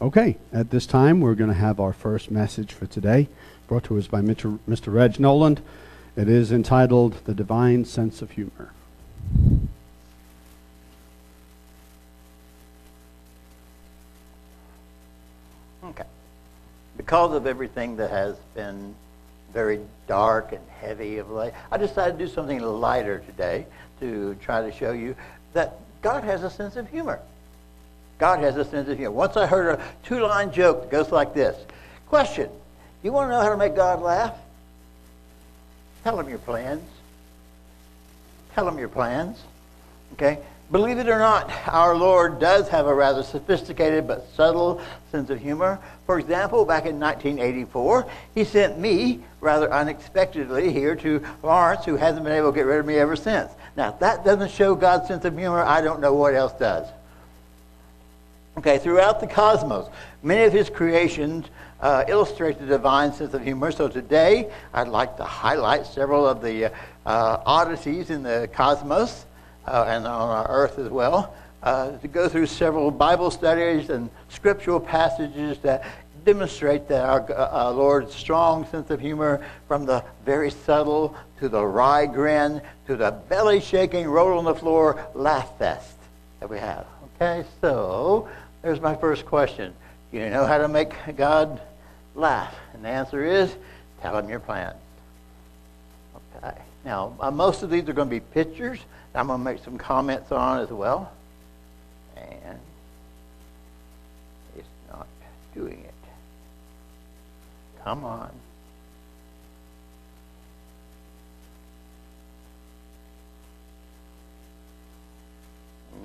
Okay, at this time, we're going to have our first message for today, brought to us by Mr. Mr. Reg Noland. It is entitled The Divine Sense of Humor. Okay. Because of everything that has been very dark and heavy of late, I decided to do something lighter today to try to show you that God has a sense of humor. God has a sense of humor. Once I heard a two line joke that goes like this Question You want to know how to make God laugh? Tell him your plans. Tell him your plans. Okay? Believe it or not, our Lord does have a rather sophisticated but subtle sense of humor. For example, back in 1984, he sent me rather unexpectedly here to Lawrence, who hasn't been able to get rid of me ever since. Now, if that doesn't show God's sense of humor, I don't know what else does. Okay, throughout the cosmos, many of his creations uh, illustrate the divine sense of humor. So today, I'd like to highlight several of the uh, oddities in the cosmos uh, and on our earth as well. Uh, to go through several Bible studies and scriptural passages that demonstrate that our uh, Lord's strong sense of humor, from the very subtle to the wry grin to the belly shaking, roll on the floor laugh fest that we have. Okay, so there's my first question. Do you know how to make God laugh? And the answer is tell him your plans. Okay. Now, uh, most of these are going to be pictures. I'm going to make some comments on as well. And it's not doing it. Come on.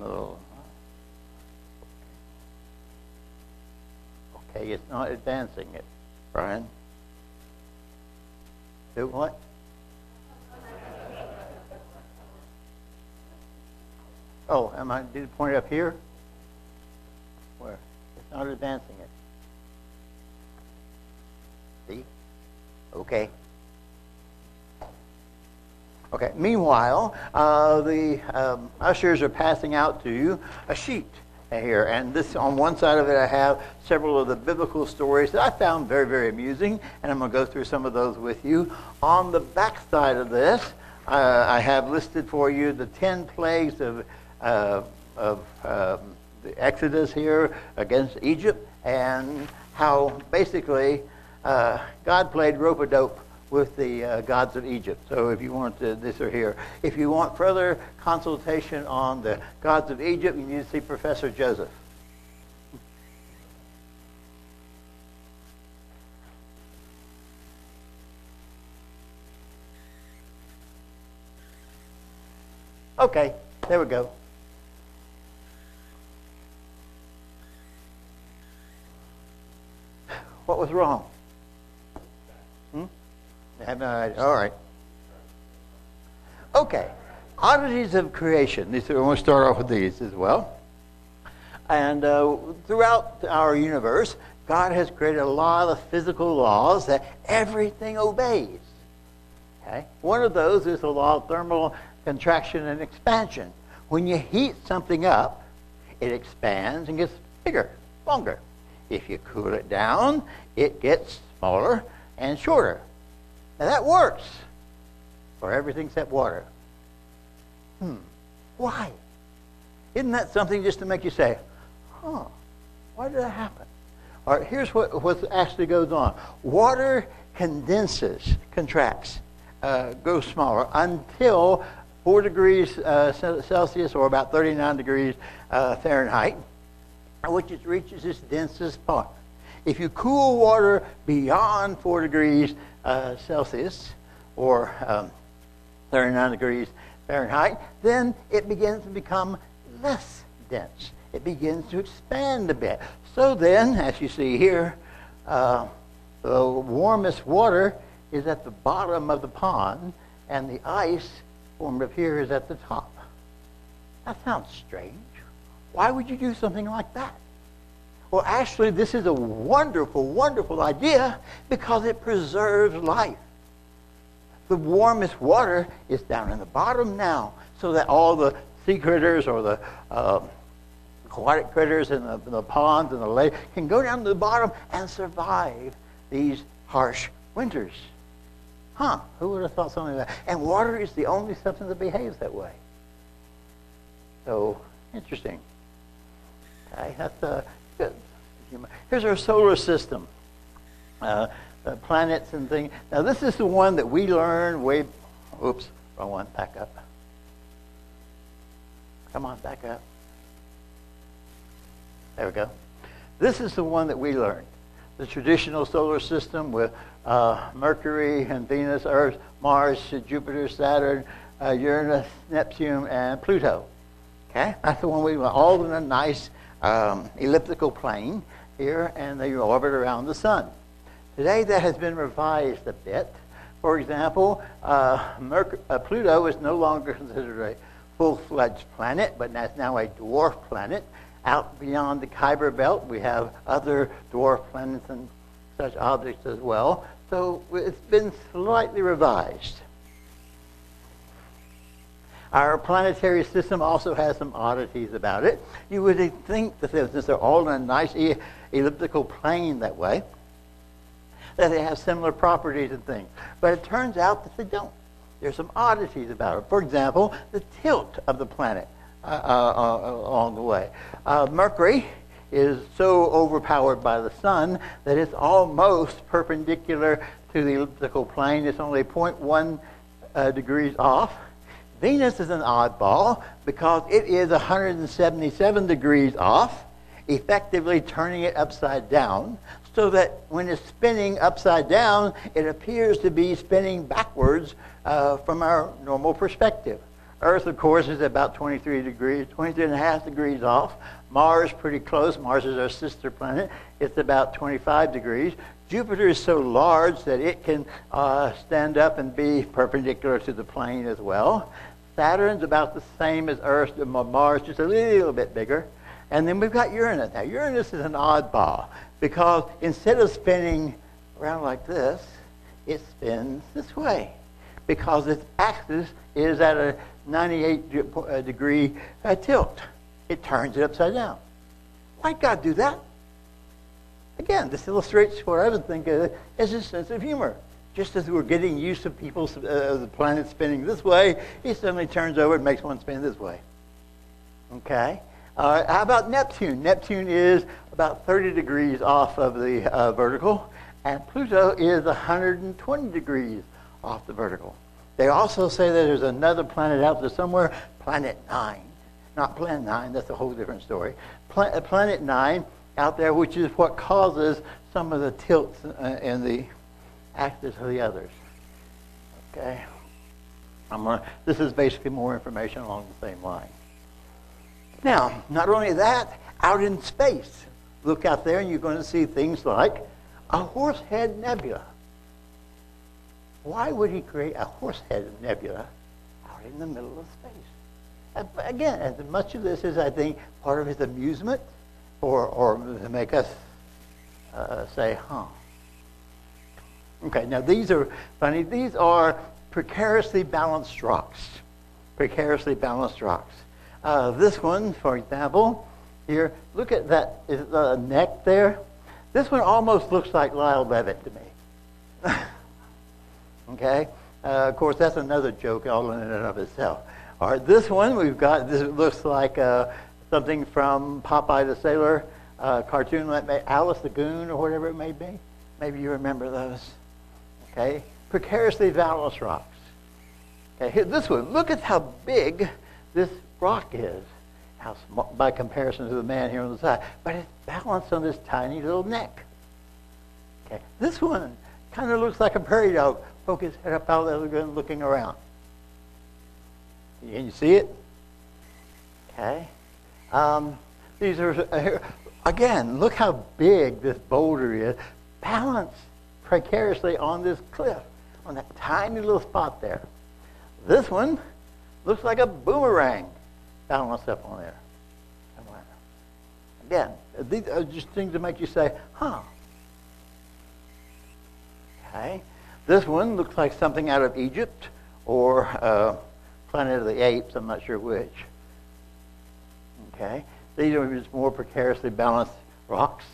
No. Okay, it's not advancing it. Brian? Do what? Oh, am I, did it point up here? Where? It's not advancing it. See? Okay. Okay. Meanwhile, uh, the um, ushers are passing out to you a sheet here. And this on one side of it, I have several of the biblical stories that I found very, very amusing, and I'm going to go through some of those with you. On the back side of this, uh, I have listed for you the ten plagues of uh, of um, the Exodus here against Egypt, and how basically uh, God played rope a dope with the uh, gods of Egypt. So if you want to, this or here. If you want further consultation on the gods of Egypt, you need to see Professor Joseph. Okay, there we go. What was wrong? Have no idea. All right. Okay. Oddities of creation. These are, we'll start off with these as well. And uh, throughout our universe, God has created a lot of physical laws that everything obeys. Okay? One of those is the law of thermal contraction and expansion. When you heat something up, it expands and gets bigger, longer. If you cool it down, it gets smaller and shorter. Now that works for everything except water. Hmm. Why? Isn't that something just to make you say, huh, why did that happen? All right, here's what, what actually goes on. Water condenses, contracts, uh, goes smaller until 4 degrees uh, Celsius or about 39 degrees uh, Fahrenheit, which it reaches its densest part. If you cool water beyond 4 degrees uh, Celsius or um, 39 degrees Fahrenheit, then it begins to become less dense. It begins to expand a bit. So then, as you see here, uh, the warmest water is at the bottom of the pond, and the ice formed up here is at the top. That sounds strange. Why would you do something like that? Well, actually, this is a wonderful, wonderful idea because it preserves life. The warmest water is down in the bottom now, so that all the sea critters or the uh, aquatic critters in the, in the ponds and the lake can go down to the bottom and survive these harsh winters. Huh, who would have thought something like that? And water is the only substance that behaves that way. So, interesting. Okay, that's uh, Here's our solar system. Uh, planets and things. Now, this is the one that we learned way. Oops, wrong one. Back up. Come on, back up. There we go. This is the one that we learned. The traditional solar system with uh, Mercury and Venus, Earth, Mars, Jupiter, Saturn, uh, Uranus, Neptune, and Pluto. Okay, that's the one we all in a nice um, elliptical plane here, and they orbit around the sun. Today, that has been revised a bit. For example, uh, Merc- uh, Pluto is no longer considered a full-fledged planet, but that's now a dwarf planet. Out beyond the Kuiper Belt, we have other dwarf planets and such objects as well. So it's been slightly revised. Our planetary system also has some oddities about it. You would think that since they're all in a nice elliptical plane that way, that they have similar properties and things. But it turns out that they don't. There's some oddities about it. For example, the tilt of the planet uh, uh, uh, along the way. Uh, Mercury is so overpowered by the sun that it's almost perpendicular to the elliptical plane. It's only 0.1 uh, degrees off. Venus is an oddball because it is 177 degrees off, effectively turning it upside down, so that when it's spinning upside down, it appears to be spinning backwards uh, from our normal perspective. Earth, of course, is about 23 degrees, 23 and a half degrees off. Mars, pretty close. Mars is our sister planet. It's about 25 degrees. Jupiter is so large that it can uh, stand up and be perpendicular to the plane as well. Saturn's about the same as Earth, and Mars, just a little bit bigger. And then we've got Uranus. Now, Uranus is an oddball because instead of spinning around like this, it spins this way because its axis is at a 98 uh, degree uh, tilt. It turns it upside down. Why'd God do that? Again, this illustrates what I would think of as a sense of humor. Just as we're getting used to people, uh, the planet spinning this way, he suddenly turns over and makes one spin this way. Okay? Uh, how about Neptune? Neptune is about 30 degrees off of the uh, vertical, and Pluto is 120 degrees off the vertical. They also say that there's another planet out there somewhere, Planet 9. Not Planet 9, that's a whole different story. Pla- planet 9 out there, which is what causes some of the tilts uh, in the axis of the others. Okay? Gonna, this is basically more information along the same line. Now, not only that, out in space, look out there and you're going to see things like a Horsehead Nebula. Why would he create a Horsehead Nebula out in the middle of space? Again, as much of this is, I think, part of his amusement or, or to make us uh, say, huh. Okay, now these are funny. These are precariously balanced rocks. Precariously balanced rocks. Uh, this one, for example, here, look at that uh, neck there. This one almost looks like Lyle Levitt to me. okay? Uh, of course, that's another joke all in and of itself. All right, this one we've got, this looks like uh, something from Popeye the Sailor uh, cartoon, Alice the Goon or whatever it may be. Maybe you remember those. Okay? Precariously balanced rocks. Okay, here, this one. Look at how big this rock is how small, by comparison to the man here on the side. But it's balanced on this tiny little neck. Okay, this one kind of looks like a prairie dog. Poke his head up out of the looking around. Can you see it? Okay. Um, these are, again, look how big this boulder is, balanced precariously on this cliff, on that tiny little spot there. This one looks like a boomerang balanced up on there. Again, these are just things that make you say, huh. Okay. This one looks like something out of Egypt or uh, Planet of the Apes, I'm not sure which. Okay. These are just more precariously balanced rocks.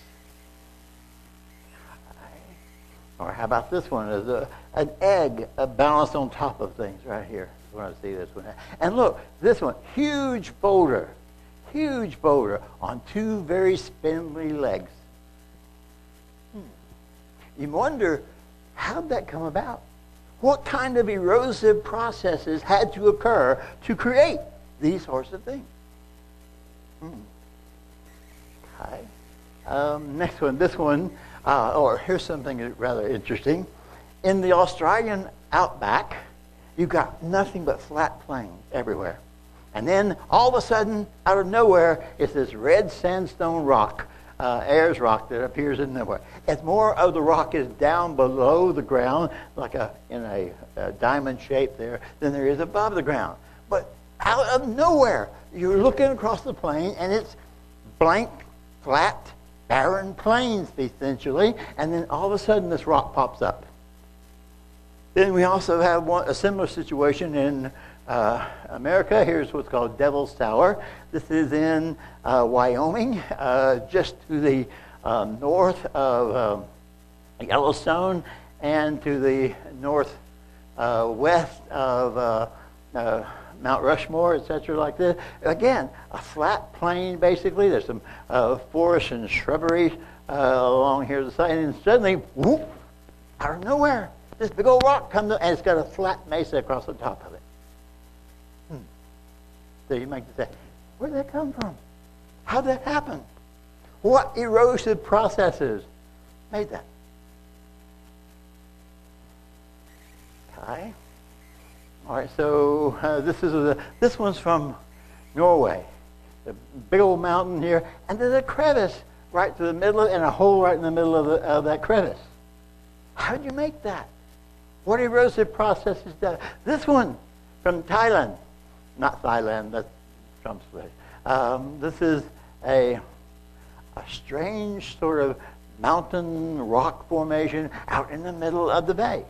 Or how about this one? Is a, an egg balanced on top of things right here. Want to see this one. And look, this one, huge boulder. Huge boulder on two very spindly legs. Hmm. You wonder, how'd that come about? What kind of erosive processes had to occur to create these sorts of things? Hmm. Okay. Um, next one, this one, uh, or here's something rather interesting. In the Australian outback, you've got nothing but flat plains everywhere. And then all of a sudden, out of nowhere, is this red sandstone rock, uh, Ayers rock, that appears in nowhere. It's more of the rock is down below the ground, like a in a, a diamond shape there, than there is above the ground. But out of nowhere, you're looking across the plain, and it's blank, flat, barren plains, essentially. And then all of a sudden, this rock pops up. Then we also have one, a similar situation in uh, America. Here's what's called Devil's Tower. This is in uh, Wyoming, uh, just to the um, north of um, Yellowstone and to the northwest uh, of uh, Mount Rushmore, etc., like this. Again, a flat plain, basically. There's some uh, forest and shrubbery uh, along here the side, and suddenly, whoop, out of nowhere, this big old rock comes up, and it's got a flat mesa across the top of it. Hmm. So you might say, where did that come from? How did that happen? What erosive processes made that? Okay. All right, so uh, this is a, this one's from Norway. The big old mountain here, and there's a crevice right to the middle, of, and a hole right in the middle of, the, of that crevice. How did you make that? What erosive process is that? This one from Thailand, not Thailand, that's Trump's place. Um, this is a, a strange sort of mountain rock formation out in the middle of the bay.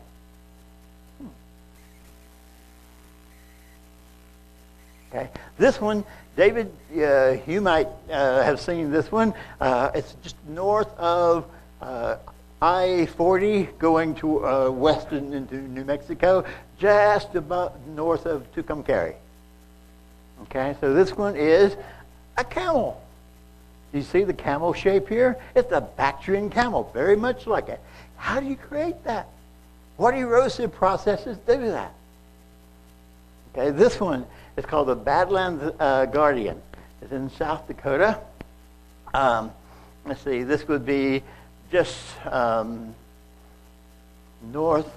Okay, this one, David, uh, you might uh, have seen this one. Uh, it's just north of uh, I-40 going to uh, west into New Mexico, just about north of Tucumcari. Okay, so this one is a camel. Do you see the camel shape here? It's a Bactrian camel, very much like it. How do you create that? What erosive processes do that? Okay, this one is called the Badlands uh, Guardian. It's in South Dakota. Um, let's see, this would be just um, north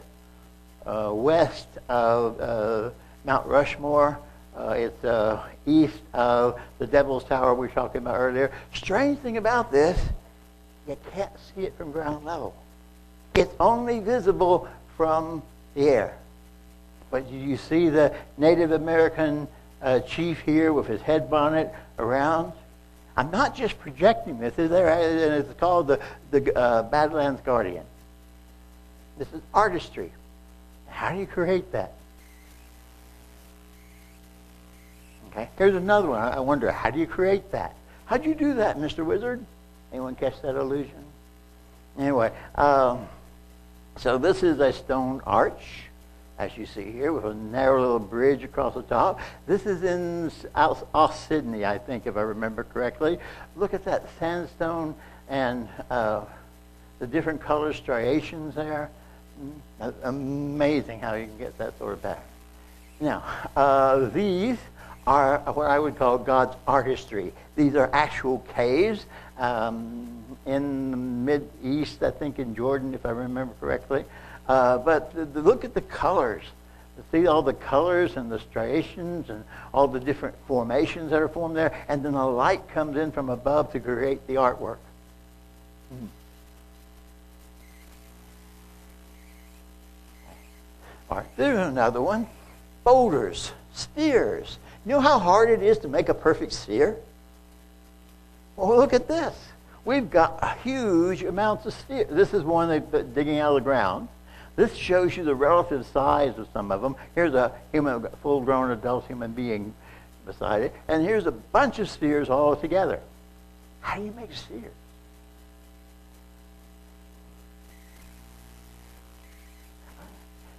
uh, west of uh, Mount Rushmore. Uh, it's uh, east of the Devil's Tower we were talking about earlier. Strange thing about this, you can't see it from ground level. It's only visible from the air. But you see the Native American uh, chief here with his head bonnet around. I'm not just projecting this. It's, there, and it's called the, the uh, Badlands Guardian. This is artistry. How do you create that? Okay, here's another one. I wonder, how do you create that? How'd you do that, Mr. Wizard? Anyone catch that illusion? Anyway, um, so this is a stone arch as you see here, with a narrow little bridge across the top. This is in off, Sydney, I think, if I remember correctly. Look at that sandstone and uh, the different color striations there. Mm, amazing how you can get that sort of pattern. Now, uh, these are what I would call God's artistry. These are actual caves um, in the Mid East, I think in Jordan, if I remember correctly. Uh, but the, the look at the colors. See all the colors and the striations and all the different formations that are formed there, and then the light comes in from above to create the artwork. Hmm. All right, there's another one. Boulders, spheres. You know how hard it is to make a perfect sphere? Well, look at this. We've got huge amounts of spheres. This is one they're digging out of the ground. This shows you the relative size of some of them. Here's a human, full-grown adult human being beside it, and here's a bunch of spheres all together. How do you make spheres?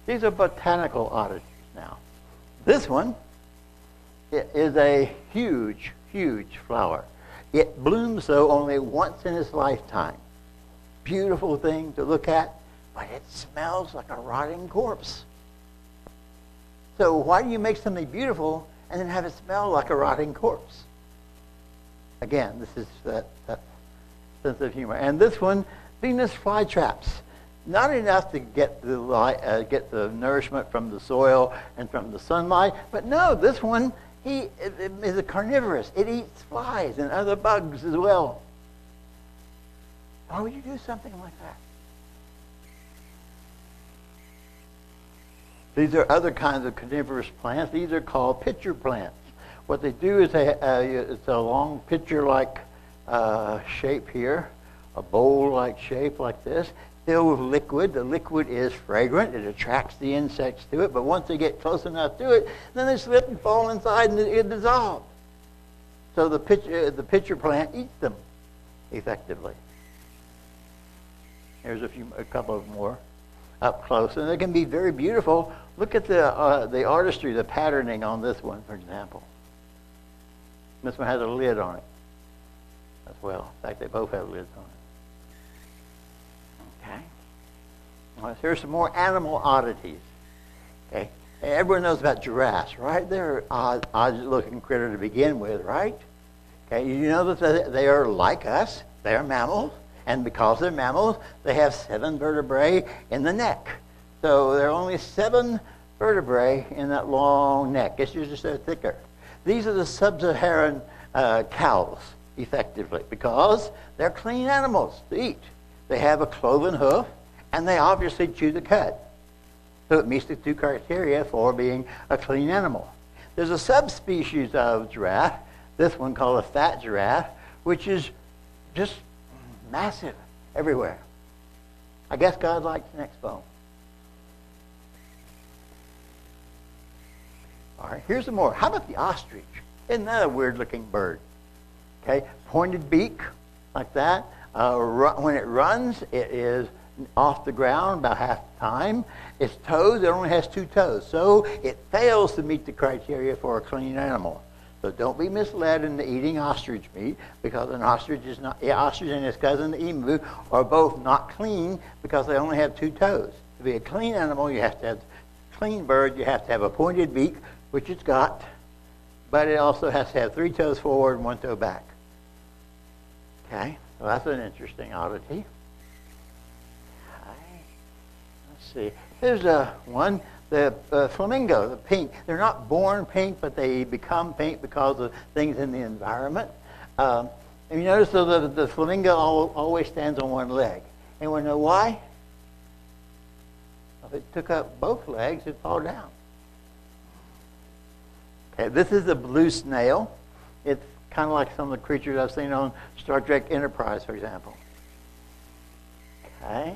These are botanical oddities now. This one is a huge, huge flower. It blooms, though, only once in its lifetime. Beautiful thing to look at, but it smells like a rotting corpse. So why do you make something beautiful and then have it smell like a rotting corpse? Again, this is that, that sense of humor. And this one, Venus flytraps. Not enough to get the light, uh, get the nourishment from the soil and from the sunlight, but no, this one he is a carnivorous. It eats flies and other bugs as well. Why would you do something like that? These are other kinds of carnivorous plants. These are called pitcher plants. What they do is they, uh, it's a long pitcher-like uh, shape here, a bowl-like shape like this, filled with liquid. The liquid is fragrant. It attracts the insects to it. But once they get close enough to it, then they slip and fall inside and it dissolves. So the pitcher, the pitcher plant eats them effectively. Here's a few, a couple of more up close, and they can be very beautiful. Look at the uh, the artistry, the patterning on this one, for example. This one has a lid on it as well. In fact, they both have lids on it. Okay. Well, here's some more animal oddities. Okay. Everyone knows about giraffes, right? They're odd, odd-looking critter to begin with, right? Okay. You know that they are like us. They are mammals. And because they're mammals, they have seven vertebrae in the neck. So there are only seven vertebrae in that long neck. It's just they're thicker. These are the sub-Saharan uh, cows, effectively, because they're clean animals to eat. They have a cloven hoof, and they obviously chew the cud. So it meets the two criteria for being a clean animal. There's a subspecies of giraffe, this one called a fat giraffe, which is just massive everywhere. I guess God likes next bone. All right, here's some more. How about the ostrich? Isn't that a weird looking bird? Okay, pointed beak like that. Uh, when it runs, it is off the ground about half the time. Its toes, it only has two toes, so it fails to meet the criteria for a clean animal. So don't be misled into eating ostrich meat because an ostrich is not, ostrich and its cousin the emu are both not clean because they only have two toes. To be a clean animal, you have to have a clean bird. You have to have a pointed beak, which it's got, but it also has to have three toes forward and one toe back. Okay, so that's an interesting oddity. Okay. Let's see. Here's a one the uh, flamingo, the pink, they're not born pink, but they become pink because of things in the environment. Um, and you notice that the, the flamingo always stands on one leg. Anyone know why? If it took up both legs, it'd fall down. Okay, this is a blue snail. It's kind of like some of the creatures I've seen on Star Trek Enterprise, for example. Okay.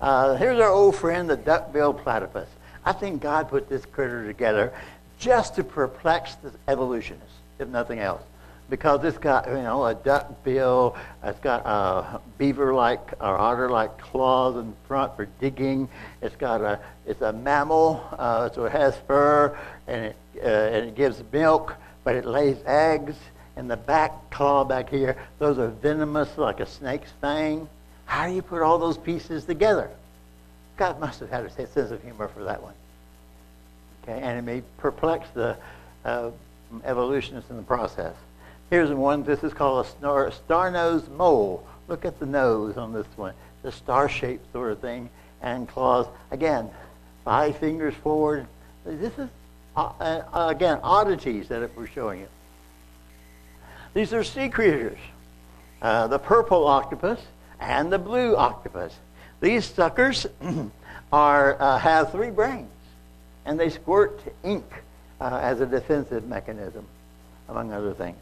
Uh, here's our old friend, the duck-billed platypus. I think God put this critter together just to perplex the evolutionists, if nothing else. Because it's got, you know, a duck bill, it's got a beaver-like or otter-like claws in front for digging. It's got a, it's a mammal, uh, so it has fur, and it, uh, and it gives milk, but it lays eggs. And the back claw back here, those are venomous like a snake's fang. How do you put all those pieces together? God must have had a sense of humor for that one. Okay, and it may perplex the uh, evolutionists in the process. Here's one. This is called a star, star-nosed mole. Look at the nose on this one. The star-shaped sort of thing, and claws. Again, five fingers forward. This is uh, uh, again oddities that we're showing you. These are sea creatures. Uh, the purple octopus and the blue octopus. These suckers are, uh, have three brains, and they squirt ink uh, as a defensive mechanism, among other things.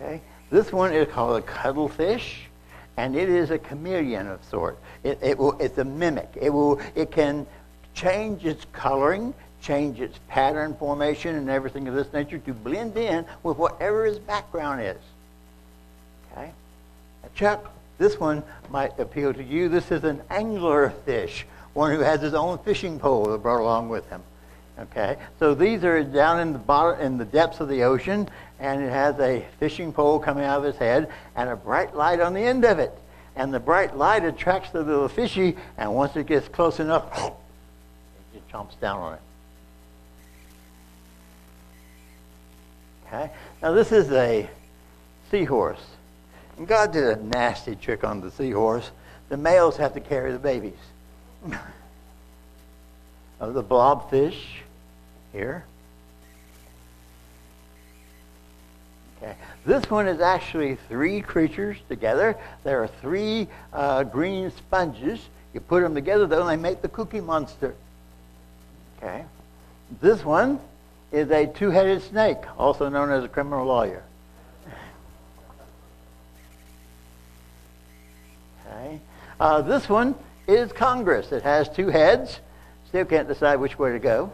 Okay, this one is called a cuttlefish, and it is a chameleon of sort. It, it will, it's a mimic. It will, it can change its coloring change its pattern formation and everything of this nature to blend in with whatever its background is. Okay? Now, Chuck, this one might appeal to you. This is an angler fish, one who has his own fishing pole brought along with him. Okay, so these are down in the bottom, in the depths of the ocean, and it has a fishing pole coming out of his head and a bright light on the end of it. And the bright light attracts the little fishy, and once it gets close enough, it jumps down on it. Okay, now this is a seahorse. And God did a nasty trick on the seahorse. The males have to carry the babies. of the blobfish here. Okay. This one is actually three creatures together. There are three uh, green sponges. You put them together, then they make the cookie monster. Okay. This one is a two-headed snake, also known as a criminal lawyer. Okay. Uh, this one is Congress. It has two heads. Still can't decide which way to go.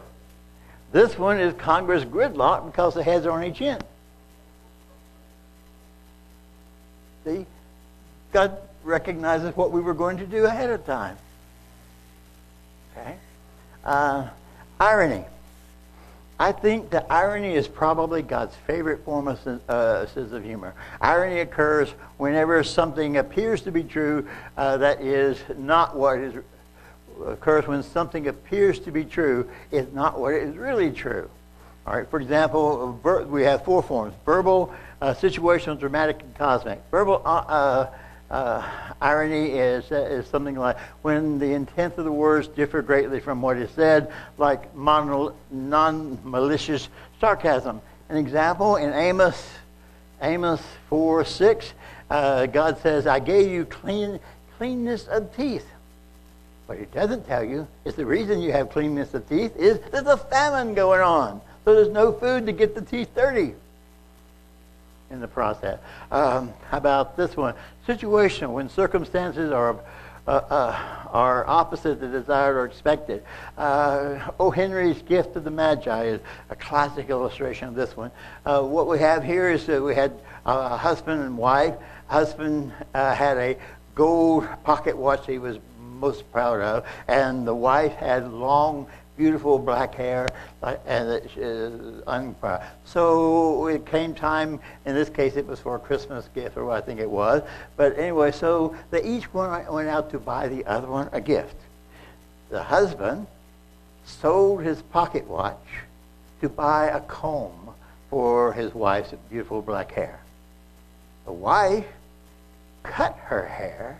This one is Congress gridlock because the heads are on each end. See? God recognizes what we were going to do ahead of time. Okay? Uh, irony. I think that irony is probably God's favorite form of uh, sense of humor. Irony occurs whenever something appears to be true uh, that is not what is occurs when something appears to be true is not what is really true. All right. For example, we have four forms: verbal, uh, situational, dramatic, and cosmic. Verbal uh, irony is uh, is something like when the intent of the words differ greatly from what is said, like non-malicious sarcasm. An example in Amos, Amos four six, uh, God says, "I gave you clean cleanness of teeth." What he doesn't tell you is the reason you have cleanness of teeth is there's a famine going on. So there's no food to get the teeth dirty in the process. Um, how about this one? Situational, when circumstances are uh, uh, are opposite the desired or expected. Uh, o. Henry's Gift of the Magi is a classic illustration of this one. Uh, what we have here is that we had a husband and wife. Husband uh, had a gold pocket watch he was most proud of. And the wife had long, beautiful black hair, and it, uh, so it came time. In this case, it was for a Christmas gift, or I think it was. But anyway, so they each one went out to buy the other one a gift. The husband sold his pocket watch to buy a comb for his wife's beautiful black hair. The wife cut her hair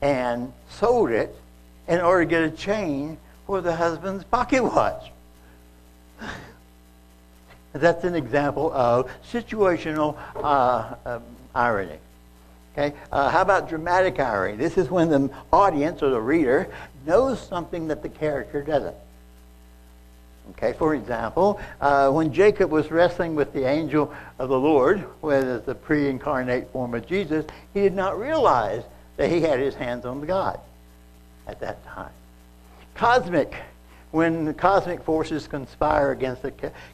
and sold it in order to get a chain for the husband's pocket watch. That's an example of situational uh, um, irony. Okay, uh, how about dramatic irony? This is when the audience or the reader knows something that the character doesn't. Okay, for example, uh, when Jacob was wrestling with the angel of the Lord, is the pre-incarnate form of Jesus, he did not realize that he had his hands on God at that time. Cosmic, when the cosmic forces conspire against the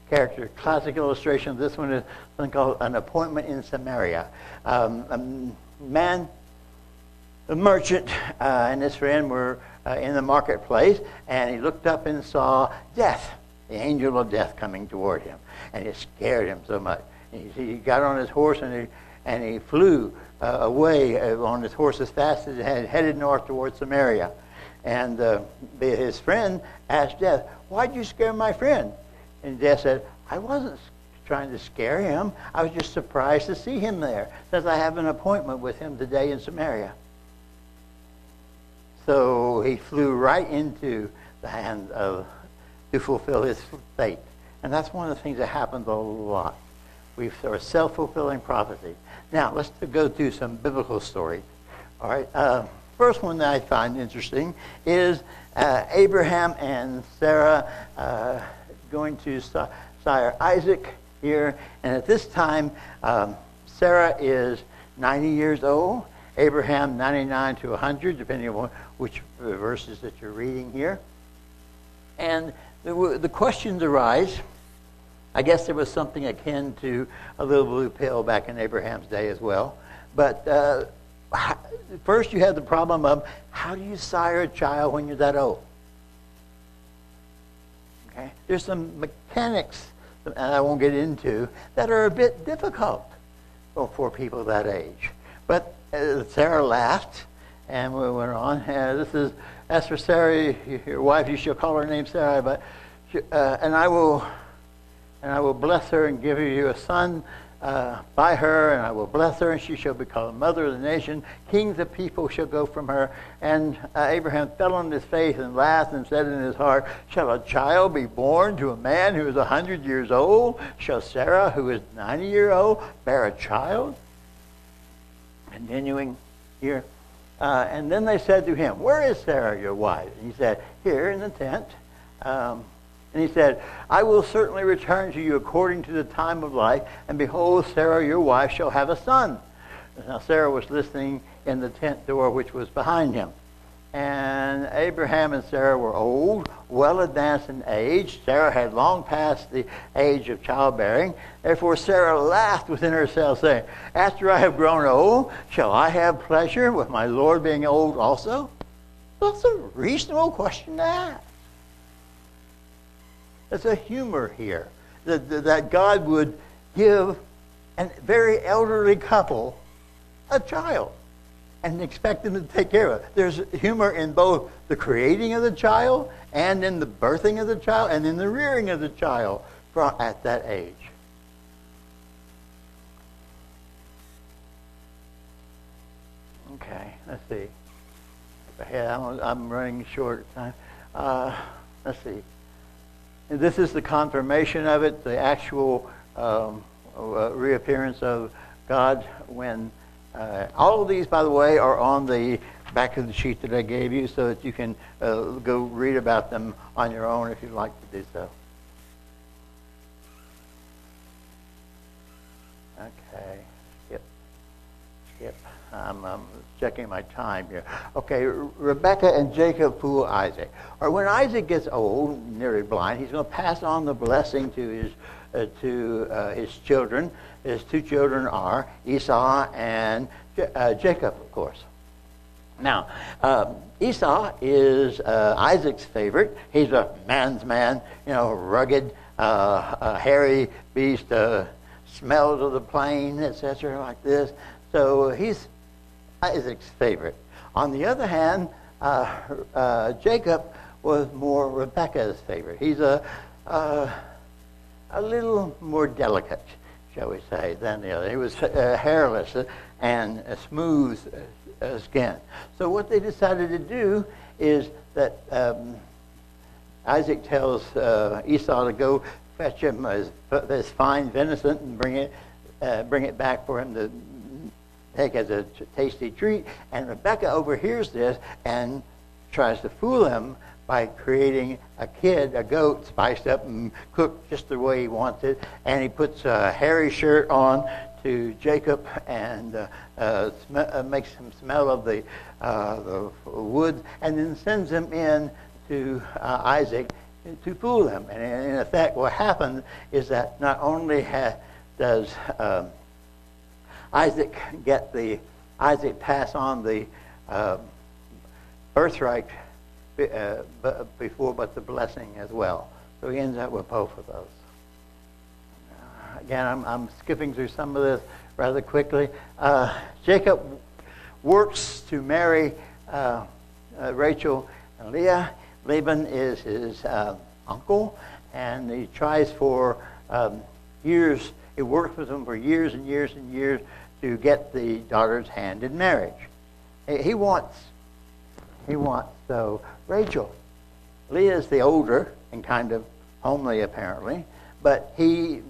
character. Classic illustration of this one is something called an appointment in Samaria. Um, a man, a merchant, uh, and his friend were uh, in the marketplace, and he looked up and saw death, the angel of death coming toward him, and it scared him so much. He, he got on his horse and he, and he flew uh, away uh, on his horse as fast as he had, headed north towards Samaria. And uh, his friend asked Death, Why'd you scare my friend? And Death said, I wasn't trying to scare him. I was just surprised to see him there, since I have an appointment with him today in Samaria. So he flew right into the hand of to fulfill his fate. And that's one of the things that happens a lot. We've sort of self-fulfilling prophecy. Now, let's go through some biblical stories. All right. Uh, first one that I find interesting is uh, Abraham and Sarah uh, going to sire Isaac here. And at this time, um, Sarah is 90 years old, Abraham 99 to 100, depending on which verses that you're reading here. And the, the questions arise. I guess there was something akin to a little blue pill back in Abraham's day as well. But uh, first, you have the problem of how do you sire a child when you're that old? Okay? There's some mechanics that I won't get into that are a bit difficult for, people that age. But uh, Sarah laughed, and we went on. Uh, this is as for Sarah, your wife, you shall call her name Sarah, but uh, and I will and I will bless her and give you a son uh, by her, and I will bless her, and she shall be called mother of the nation. Kings of people shall go from her. And uh, Abraham fell on his face and laughed and said in his heart, Shall a child be born to a man who is a hundred years old? Shall Sarah, who is ninety years old, bear a child? Continuing here. Uh, and then they said to him, Where is Sarah, your wife? And he said, Here in the tent. Um, and he said, I will certainly return to you according to the time of life, and behold, Sarah, your wife, shall have a son. Now, Sarah was listening in the tent door which was behind him. And Abraham and Sarah were old, well advanced in age. Sarah had long passed the age of childbearing. Therefore, Sarah laughed within herself, saying, After I have grown old, shall I have pleasure with my Lord being old also? That's a reasonable question to ask. There's a humor here that, that God would give a very elderly couple a child and expect them to take care of it. There's humor in both the creating of the child and in the birthing of the child and in the rearing of the child at that age. Okay, let's see. I'm, I'm running short of time. Uh, let's see. This is the confirmation of it, the actual um, uh, reappearance of God when uh, all of these, by the way, are on the back of the sheet that I gave you so that you can uh, go read about them on your own if you'd like to do so. Okay. Yep. Yep. I'm, I'm checking my time here. Okay, Rebecca and Jacob fool Isaac. Or when Isaac gets old, nearly blind, he's going to pass on the blessing to his uh, to uh, his children. His two children are Esau and uh, Jacob, of course. Now, um, Esau is uh, Isaac's favorite. He's a man's man, you know, rugged, uh, hairy beast, uh, smells of the plain, etc., like this. So he's Isaac's favorite. On the other hand, Jacob was more Rebecca's favorite. He's a a little more delicate, shall we say, than the other. He was uh, hairless and smooth uh, skin. So what they decided to do is that um, Isaac tells uh, Esau to go fetch him his, his fine venison and bring it, uh, bring it back for him to take as a tasty treat. And Rebecca overhears this and tries to fool him by creating a kid, a goat, spiced up and cooked just the way he wants it. And he puts a hairy shirt on to Jacob and uh, uh, sm- uh, makes him smell of the, uh, the wood and then sends him in to uh, Isaac to fool him. And in effect, what happened is that not only ha- does um, Isaac get the Isaac pass on the uh, birthright uh, before, but the blessing as well. So he ends up with both of those. Uh, again, I'm, I'm, skipping through some of this rather quickly. Uh, Jacob works to marry uh, Rachel and Leah. Laban is his uncle, and he tries for um, years, he worked with him for years and years and years to get the daughter's hand in marriage. He wants, he wants, so Rachel. Leah is the older and kind of homely, apparently, but he,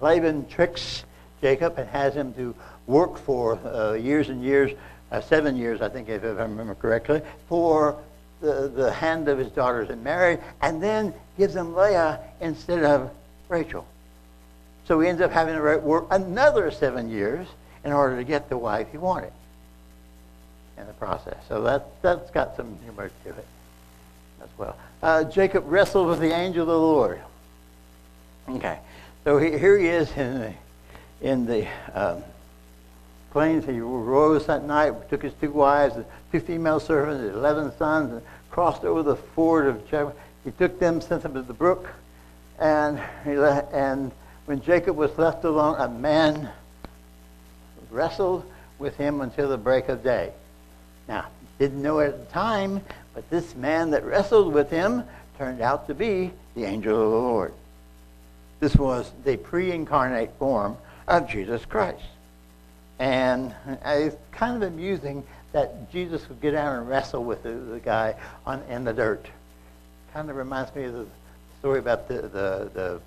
Laban tricks Jacob and has him to work for uh, years and years, uh, seven years, I think, if I remember correctly, for the, the hand of his daughters in marriage, and then gives him Leah instead of Rachel. So he ends up having to work another seven years in order to get the wife he wanted in the process. So that, that's got some humor to it. as well. Uh, Jacob wrestled with the angel of the Lord. Okay, so he, here he is in the, in the um, plains. He rose that night, took his two wives, two female servants, eleven sons, and crossed over the ford of Jabbok. He took them, sent them to the brook, and he le- and when Jacob was left alone, a man wrestled with him until the break of day. Now, didn't know at the time, but this man that wrestled with him turned out to be the angel of the Lord. This was the pre incarnate form of Jesus Christ. And it's kind of amusing that Jesus would get out and wrestle with the, the guy on, in the dirt. Kind of reminds me of the story about the, the, the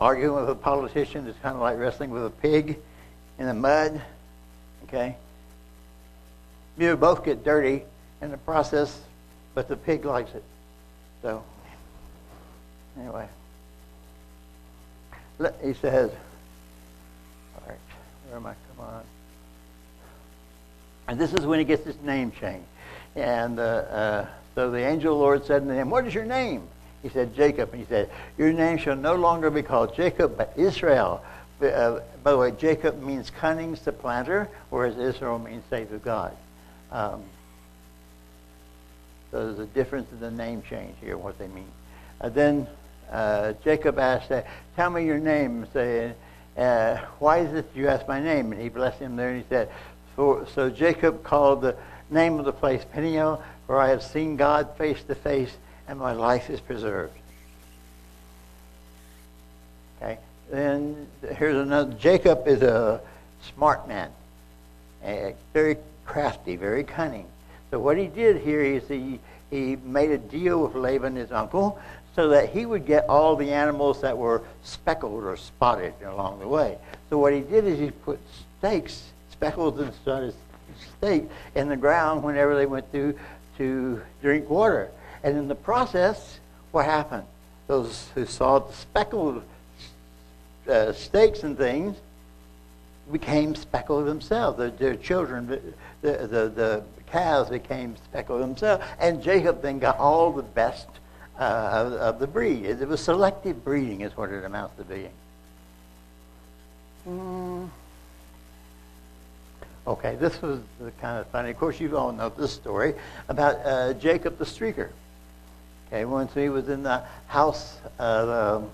arguing with a politician. It's kind of like wrestling with a pig in the mud. Okay? You both get dirty in the process, but the pig likes it. So, anyway. He says, all right, where am I? Come on. And this is when he gets his name changed. And uh, uh, so the angel of the Lord said to him, What is your name? He said, Jacob. And he said, Your name shall no longer be called Jacob, but Israel. Uh, by the way, Jacob means cunning supplanter, whereas Israel means saved of God. Um, so there's a difference in the name change here, what they mean. Uh, then uh, Jacob asked, uh, Tell me your name. Say, uh, Why is it you ask my name? And he blessed him there, and he said, So, so Jacob called the name of the place Peniel, where I have seen God face to face, and my life is preserved. Okay. Then here's another. Jacob is a smart man, very crafty, very cunning. So what he did here is he, he made a deal with Laban, his uncle, so that he would get all the animals that were speckled or spotted along the way. So what he did is he put stakes, speckled and spotted stakes, in the ground whenever they went through to drink water. And in the process, what happened? Those who saw the speckled uh, stakes and things became speckled themselves. Their, their children, the, the, the, calves became speckled themselves. And Jacob then got all the best uh, of, of, the breed. It, was selective breeding, is what it amounts to being. Mm. Okay, this was kind of funny. Of course, you all know this story about uh, Jacob the streaker. Okay, once he was in the house of. Um,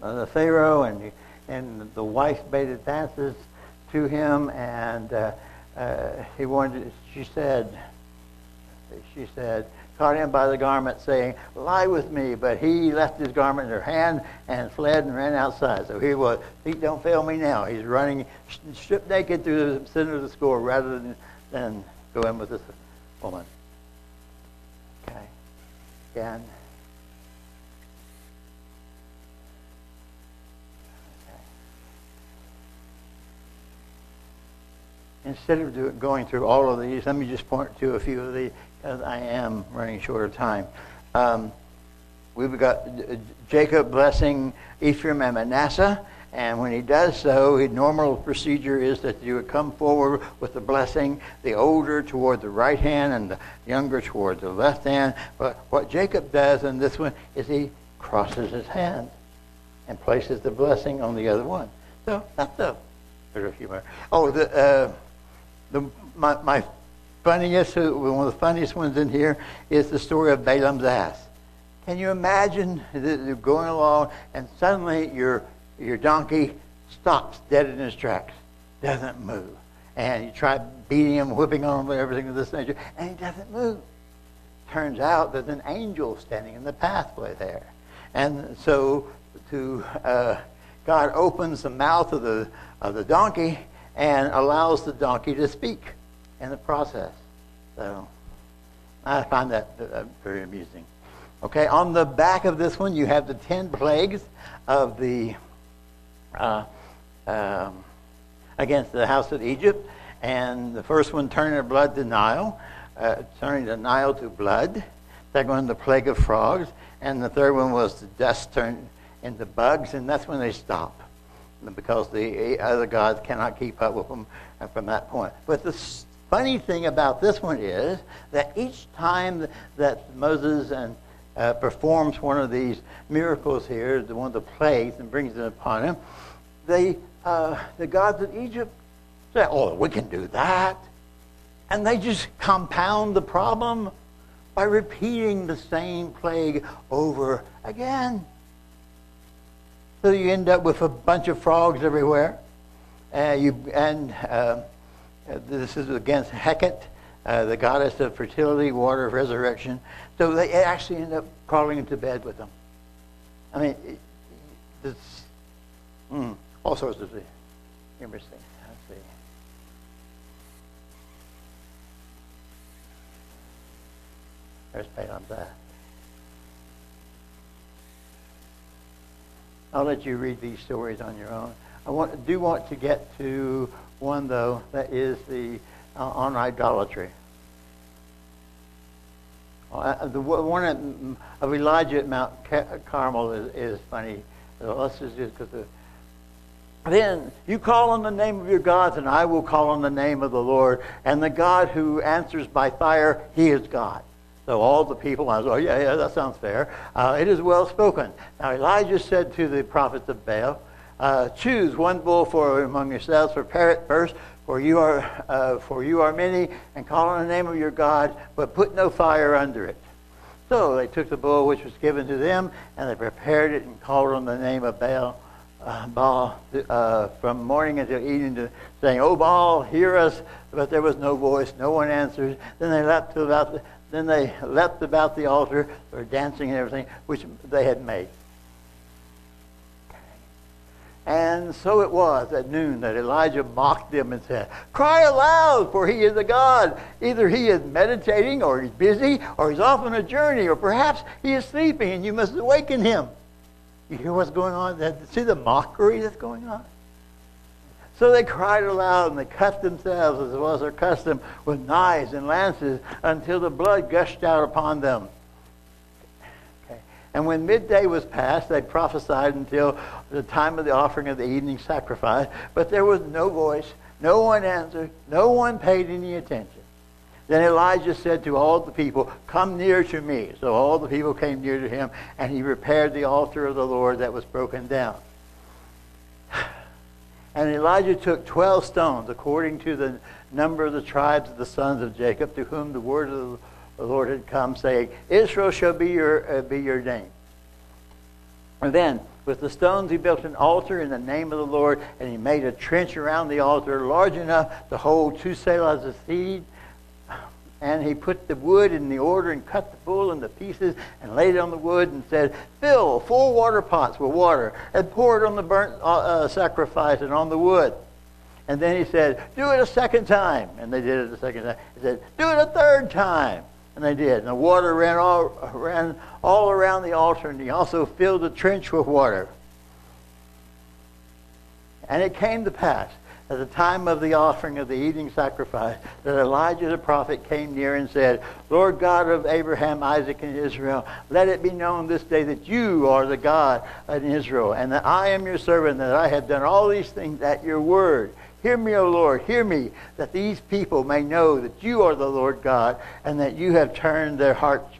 the Pharaoh, and and the wife made advances to him, and uh, uh, he wanted. She said, she said, caught him by the garment, saying, "Lie with me." But he left his garment in her hand and fled and ran outside. So he was. Feet don't fail me now. He's running stripped naked through the center of the score rather than than go in with this woman. Again. instead of going through all of these, let me just point to a few of these because I am running short of time. Um, we've got Jacob blessing Ephraim and Manasseh. And when he does so, the normal procedure is that you would come forward with the blessing, the older toward the right hand and the younger toward the left hand. But what Jacob does in this one is he crosses his hands and places the blessing on the other one. So that's humor. Oh, the, uh, the, my, my funniest, one of the funniest ones in here is the story of Balaam's ass. Can you imagine you're going along and suddenly your, your donkey stops dead in his tracks, doesn't move. And you try beating him, whipping on him, everything of this nature, and he doesn't move. Turns out there's an angel standing in the pathway there. And so to uh, God opens the mouth of the, of the donkey and allows the donkey to speak in the process. So I find that uh, very amusing. Okay, on the back of this one, you have the ten plagues of the uh, um, against the house of Egypt, and the first one turning the blood to Nile, uh, turning the Nile to blood. Second one, the plague of frogs, and the third one was the dust turned into bugs, and that's when they stop because the other gods cannot keep up with them from that point. But the funny thing about this one is that each time that Moses and uh, performs one of these miracles here, the one of the plagues, and brings it upon him, they, uh, the gods of Egypt say, "Oh, we can do that," and they just compound the problem by repeating the same plague over again. So you end up with a bunch of frogs everywhere. Uh, you, and uh, this is against Hecate, uh, the goddess of fertility, water of resurrection. So they actually end up crawling into bed with them. I mean, it's mm, all sorts of things. interesting. There's Balaam's eye. I'll let you read these stories on your own. I want, do want to get to one, though, that is the uh, on idolatry. Uh, the one of Elijah at Mount Carmel is, is funny. Let's just because the then you call on the name of your gods, and I will call on the name of the Lord. And the God who answers by fire, he is God. So all the people, I was, oh, yeah, yeah, that sounds fair. Uh, it is well spoken. Now Elijah said to the prophets of Baal, uh, choose one bull for among yourselves, prepare it first, for you are uh, for you are many, and call on the name of your God, but put no fire under it. So they took the bull which was given to them, and they prepared it and called on the name of Baal, uh, Baal uh, from morning until evening, to, saying, "O Baal, hear us!" But there was no voice, no one answered. Then they left to about the, then they leapt about the altar, or dancing and everything, which they had made. And so it was at noon that Elijah mocked them and said, Cry aloud, for he is a God. Either he is meditating, or he's busy, or he's off on a journey, or perhaps he is sleeping and you must awaken him. You hear what's going on? See the mockery that's going on? So they cried aloud and they cut themselves, as was their custom, with knives and lances until the blood gushed out upon them. Okay. And when midday was past, they prophesied until the time of the offering of the evening sacrifice, but there was no voice, no one answered, no one paid any attention. Then Elijah said to all the people, Come near to me. So all the people came near to him, and he repaired the altar of the Lord that was broken down. And Elijah took 12 stones, according to the number of the tribes of the sons of Jacob, to whom the word of the Lord had come, saying, Israel shall be your, uh, be your name. And then, with the stones, he built an altar in the name of the Lord, and he made a trench around the altar large enough to hold two seahs of seed and he put the wood in the order and cut the bull into pieces and laid it on the wood and said, Fill four water pots with water and pour it on the burnt uh, uh, sacrifice and on the wood. And then he said, Do it a second time. And they did it a second time. He said, Do it a third time. And they did. And the water ran all, ran all around the altar, and he also filled the trench with water. And it came to pass at the time of the offering of the evening sacrifice, that Elijah the prophet came near and said, Lord God of Abraham, Isaac, and Israel, let it be known this day that you are the God in Israel, and that I am your servant, that I have done all these things at your word. Hear me, O Lord, hear me, that these people may know that you are the Lord God, and that you have turned their hearts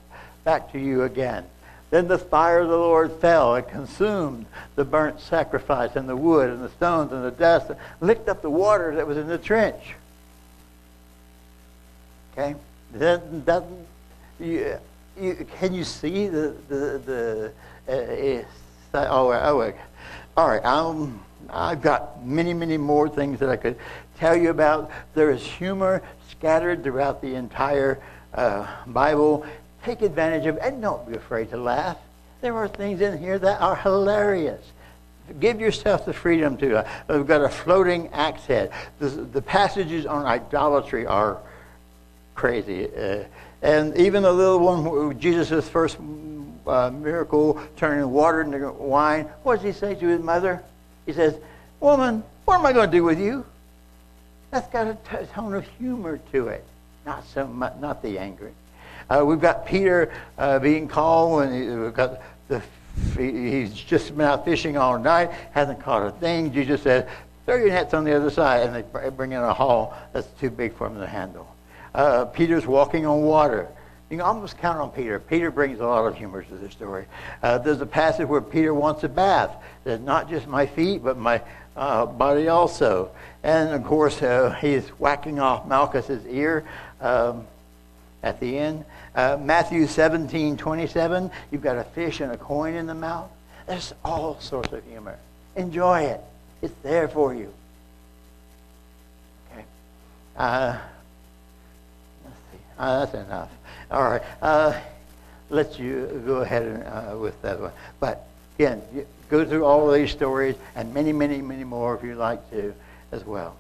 back to you again. Then the fire of the Lord fell and consumed the burnt sacrifice and the wood and the stones and the dust and licked up the water that was in the trench. Okay? Then, that, you, you, can you see the, the, the uh, oh, oh, all right, um, I've got many, many more things that I could tell you about. There is humor scattered throughout the entire uh, Bible Take advantage of and don't be afraid to laugh. There are things in here that are hilarious. Give yourself the freedom to. Uh, we've got a floating axe head. The, the passages on idolatry are crazy. Uh, and even the little one, Jesus' first uh, miracle, turning water into wine, what does he say to his mother? He says, Woman, what am I going to do with you? That's got a t- tone of humor to it, not so much, not the anger. Uh, we've got Peter uh, being called, and we've got the, he's just been out fishing all night, hasn't caught a thing. Jesus said, throw your nets on the other side, and they bring in a haul that's too big for them to handle. Uh, Peter's walking on water. You can almost count on Peter. Peter brings a lot of humor to the story. Uh, there's a passage where Peter wants a bath. Says, not just my feet, but my uh, body also. And of course, uh, he's whacking off Malchus's ear um, at the end. Uh, Matthew 17, 27, you've got a fish and a coin in the mouth. There's all sorts of humor. Enjoy it. It's there for you. Okay. Uh, let's see. Uh, that's enough. All right. Uh, let you go ahead and, uh, with that one. But again, go through all of these stories and many, many, many more if you like to as well.